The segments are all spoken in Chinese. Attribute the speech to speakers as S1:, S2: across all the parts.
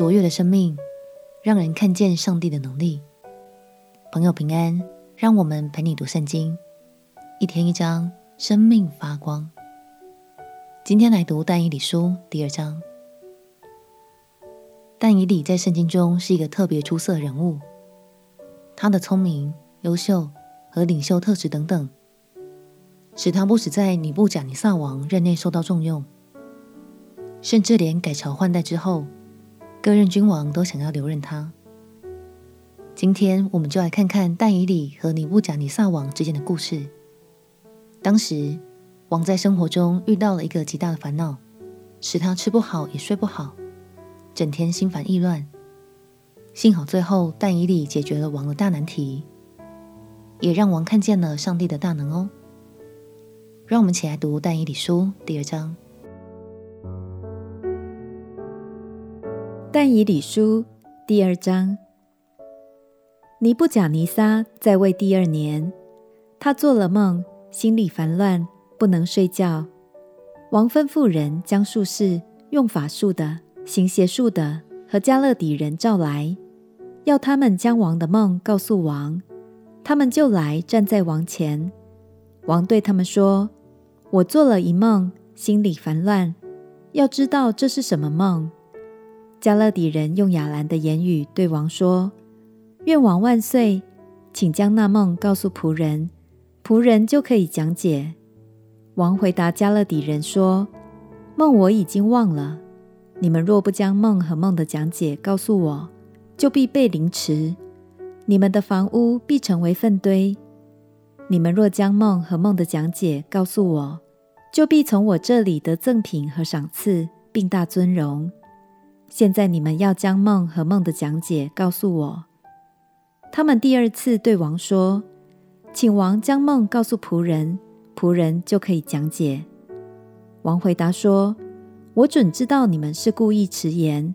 S1: 卓越的生命，让人看见上帝的能力。朋友平安，让我们陪你读圣经，一天一章，生命发光。今天来读但以理书第二章。但以理在圣经中是一个特别出色的人物，他的聪明、优秀和领袖特质等等，使他不只在尼布甲尼撒王任内受到重用。甚至连改朝换代之后，各任君王都想要留任他。今天我们就来看看但以理和尼布甲尼撒王之间的故事。当时，王在生活中遇到了一个极大的烦恼，使他吃不好也睡不好，整天心烦意乱。幸好最后但以理解决了王的大难题，也让王看见了上帝的大能哦。让我们一起来读但以理书第二章。
S2: 但以理书第二章，尼布甲尼撒在位第二年，他做了梦，心里烦乱，不能睡觉。王吩咐人将术士、用法术的、行邪术的和迦勒底人召来，要他们将王的梦告诉王。他们就来站在王前。王对他们说：“我做了一梦，心里烦乱，要知道这是什么梦。”迦勒底人用亚兰的言语对王说：“愿王万岁，请将那梦告诉仆人，仆人就可以讲解。”王回答迦勒底人说：“梦我已经忘了。你们若不将梦和梦的讲解告诉我，就必被凌迟，你们的房屋必成为粪堆。你们若将梦和梦的讲解告诉我，就必从我这里得赠品和赏赐，并大尊荣。”现在你们要将梦和梦的讲解告诉我。他们第二次对王说：“请王将梦告诉仆人，仆人就可以讲解。”王回答说：“我准知道你们是故意迟延，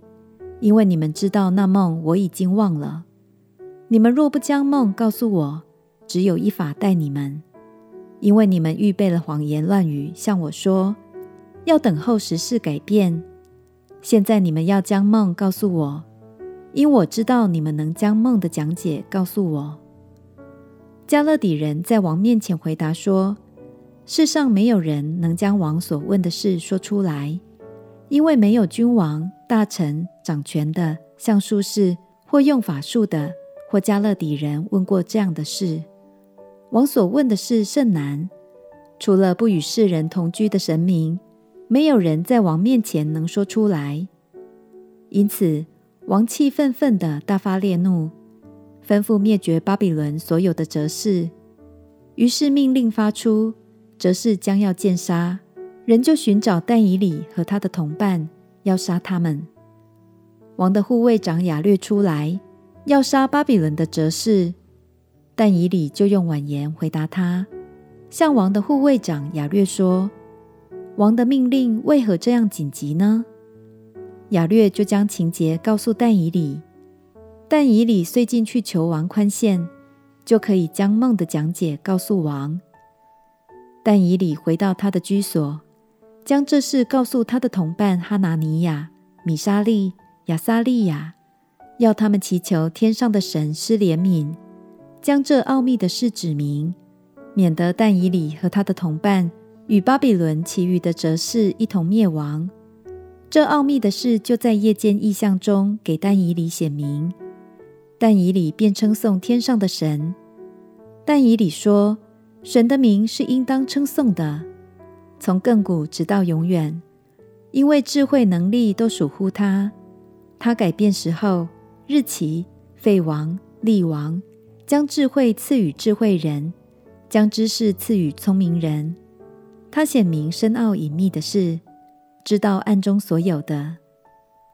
S2: 因为你们知道那梦我已经忘了。你们若不将梦告诉我，只有一法待你们，因为你们预备了谎言乱语向我说，要等候时势改变。”现在你们要将梦告诉我，因我知道你们能将梦的讲解告诉我。迦勒底人在王面前回答说：“世上没有人能将王所问的事说出来，因为没有君王、大臣、掌权的，像术士或用法术的，或迦勒底人问过这样的事。王所问的事甚难，除了不与世人同居的神明。”没有人在王面前能说出来，因此王气愤愤的大发烈怒，吩咐灭绝巴比伦所有的哲士。于是命令发出，哲士将要见杀，人就寻找但以理和他的同伴，要杀他们。王的护卫长亚略出来，要杀巴比伦的哲士，但以理就用婉言回答他，向王的护卫长亚略说。王的命令为何这样紧急呢？亚略就将情节告诉但以理。但以理遂进去求王宽限，就可以将梦的讲解告诉王。但以理回到他的居所，将这事告诉他的同伴哈拿尼亚、米沙利、亚撒利雅，要他们祈求天上的神施怜悯，将这奥秘的事指明，免得但以理和他的同伴。与巴比伦其余的哲士一同灭亡。这奥秘的事就在夜间异象中给但以理显明。但以理便称颂天上的神。但以理说：“神的名是应当称颂的，从亘古直到永远，因为智慧能力都属乎他。他改变时候、日期、废王、立王，将智慧赐予智慧人，将知识赐予聪明人。”他显明深奥隐秘的事，知道暗中所有的，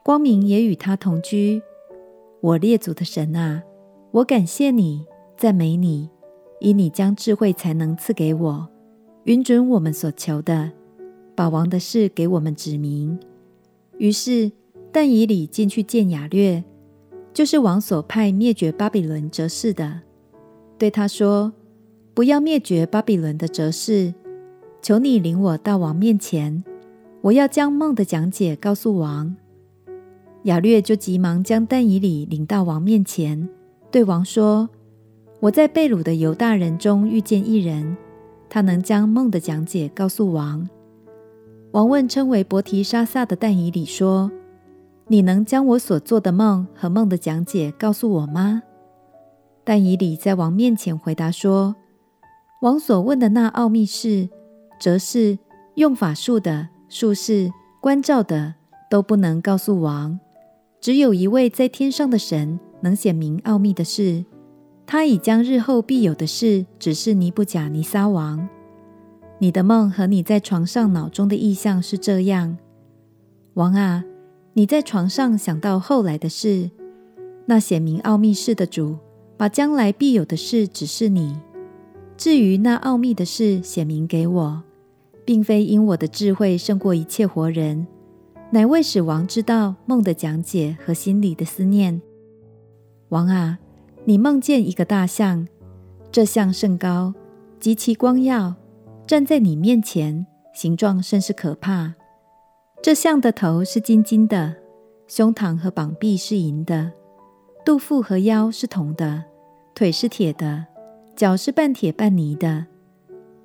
S2: 光明也与他同居。我列祖的神啊，我感谢你，赞美你，因你将智慧才能赐给我，允准我们所求的，把王的事给我们指明。于是但以理进去见雅略，就是王所派灭绝巴比伦哲士的，对他说：“不要灭绝巴比伦的哲士。”求你领我到王面前，我要将梦的讲解告诉王。亚略就急忙将但以理领到王面前，对王说：“我在贝鲁的犹大人中遇见一人，他能将梦的讲解告诉王。”王问称为伯提沙撒的但以理说：“你能将我所做的梦和梦的讲解告诉我吗？”但以理在王面前回答说：“王所问的那奥秘事、哲士、用法术的、术士、关照的，都不能告诉王。”只有一位在天上的神能显明奥秘的事，他已将日后必有的事指示尼布甲尼撒王。你的梦和你在床上脑中的意象是这样：王啊，你在床上想到后来的事，那显明奥秘事的主把将来必有的事指示你。至于那奥秘的事显明给我，并非因我的智慧胜过一切活人。乃为使王知道梦的讲解和心里的思念。王啊，你梦见一个大象，这象甚高，极其光耀，站在你面前，形状甚是可怕。这象的头是金金的，胸膛和膀臂是银的，肚腹和腰是铜的，腿是铁的，脚是半铁半泥的。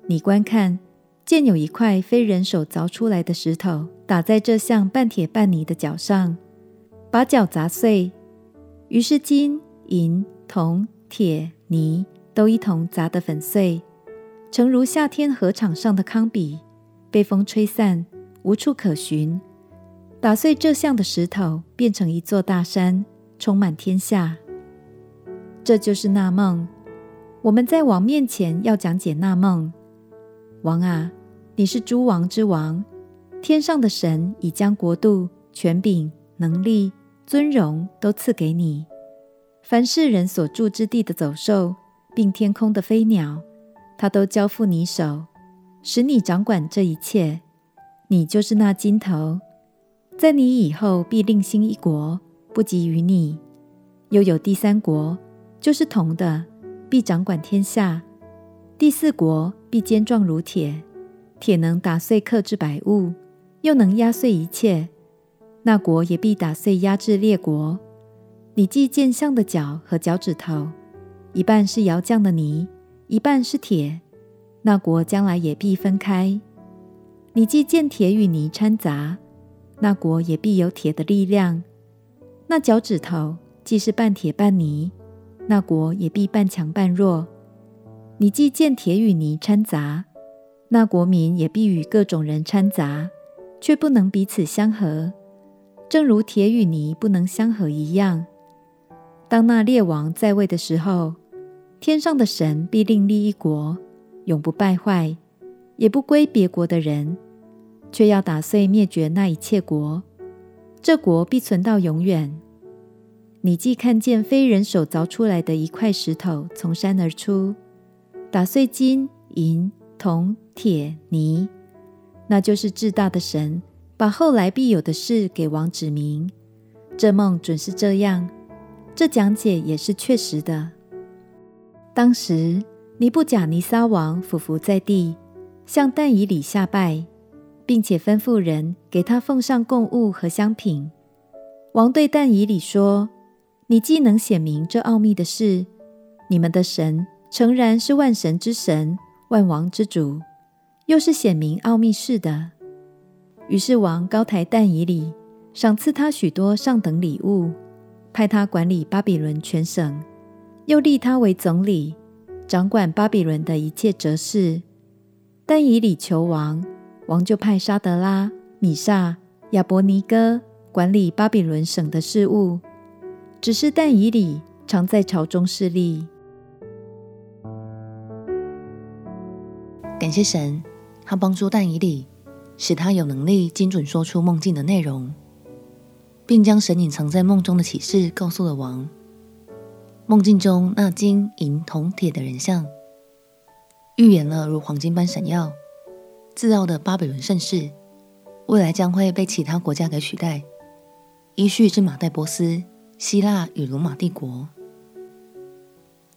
S2: 你观看。见有一块非人手凿出来的石头打在这像半铁半泥的脚上，把脚砸碎。于是金、银、铜、铁、泥都一同砸得粉碎，诚如夏天禾场上的糠秕，被风吹散，无处可寻。打碎这像的石头变成一座大山，充满天下。这就是那梦。我们在王面前要讲解那梦。王啊！你是诸王之王，天上的神已将国度、权柄、能力、尊荣都赐给你。凡世人所住之地的走兽，并天空的飞鸟，他都交付你手，使你掌管这一切。你就是那金头，在你以后必另兴一国，不及于你。又有第三国，就是铜的，必掌管天下。第四国必坚壮如铁。铁能打碎克制百物，又能压碎一切。那国也必打碎压制列国。你既见象的脚和脚趾头，一半是窑匠的泥，一半是铁。那国将来也必分开。你既见铁与泥掺杂，那国也必有铁的力量。那脚趾头既是半铁半泥，那国也必半强半弱。你既见铁与泥掺杂。那国民也必与各种人掺杂，却不能彼此相合，正如铁与泥不能相合一样。当那列王在位的时候，天上的神必另立一国，永不败坏，也不归别国的人，却要打碎灭绝那一切国。这国必存到永远。你既看见非人手凿出来的一块石头从山而出，打碎金银铜。铁泥，那就是至大的神，把后来必有的事给王指明。这梦准是这样，这讲解也是确实的。当时尼布甲尼撒王俯伏在地，向但以理下拜，并且吩咐人给他奉上供物和香品。王对但以理说：“你既能显明这奥秘的事，你们的神诚然是万神之神，万王之主。”又是显明奥秘事的，于是王高抬但以理，赏赐他许多上等礼物，派他管理巴比伦全省，又立他为总理，掌管巴比伦的一切哲事。但以理求王，王就派沙德拉、米煞、亚伯尼哥管理巴比伦省的事务，只是但以理常在朝中侍立。
S1: 感谢神。他帮助但以理，使他有能力精准说出梦境的内容，并将神隐藏在梦中的启示告诉了王。梦境中那金银铜铁的人像，预言了如黄金般闪耀、自傲的巴比伦盛世，未来将会被其他国家给取代，依序是马代波斯、希腊与罗马帝国。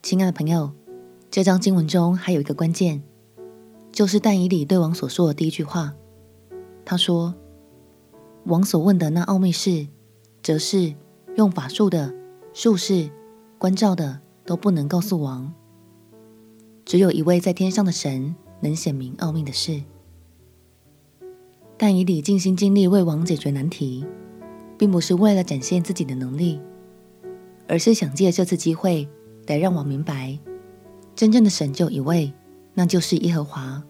S1: 亲爱的朋友，这章经文中还有一个关键。就是但以理对王所说的第一句话，他说：“王所问的那奥秘事，则是用法术的、术士、关照的都不能告诉王。只有一位在天上的神能显明奥秘的事。但以理尽心尽力为王解决难题，并不是为了展现自己的能力，而是想借这次机会来让王明白，真正的神就一位，那就是耶和华。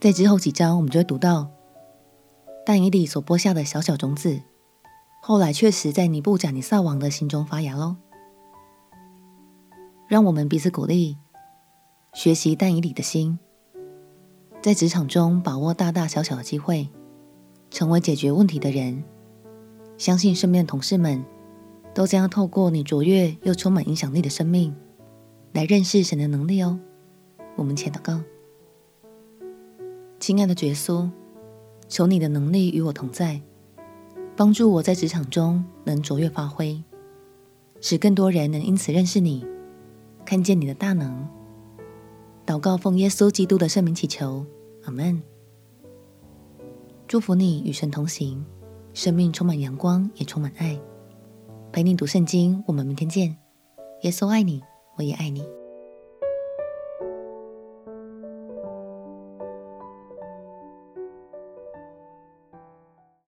S1: 在之后几章，我们就会读到，但以理所播下的小小种子，后来确实在尼布甲尼撒王的心中发芽喽。让我们彼此鼓励。学习但以理的心，在职场中把握大大小小的机会，成为解决问题的人。相信身边的同事们都将要透过你卓越又充满影响力的生命，来认识神的能力哦。我们前祷告，亲爱的耶稣，求你的能力与我同在，帮助我在职场中能卓越发挥，使更多人能因此认识你，看见你的大能。祷告奉耶稣基督的圣名祈求，阿门。祝福你与神同行，生命充满阳光，也充满爱。陪你读圣经，我们明天见。耶稣爱你，我也爱你。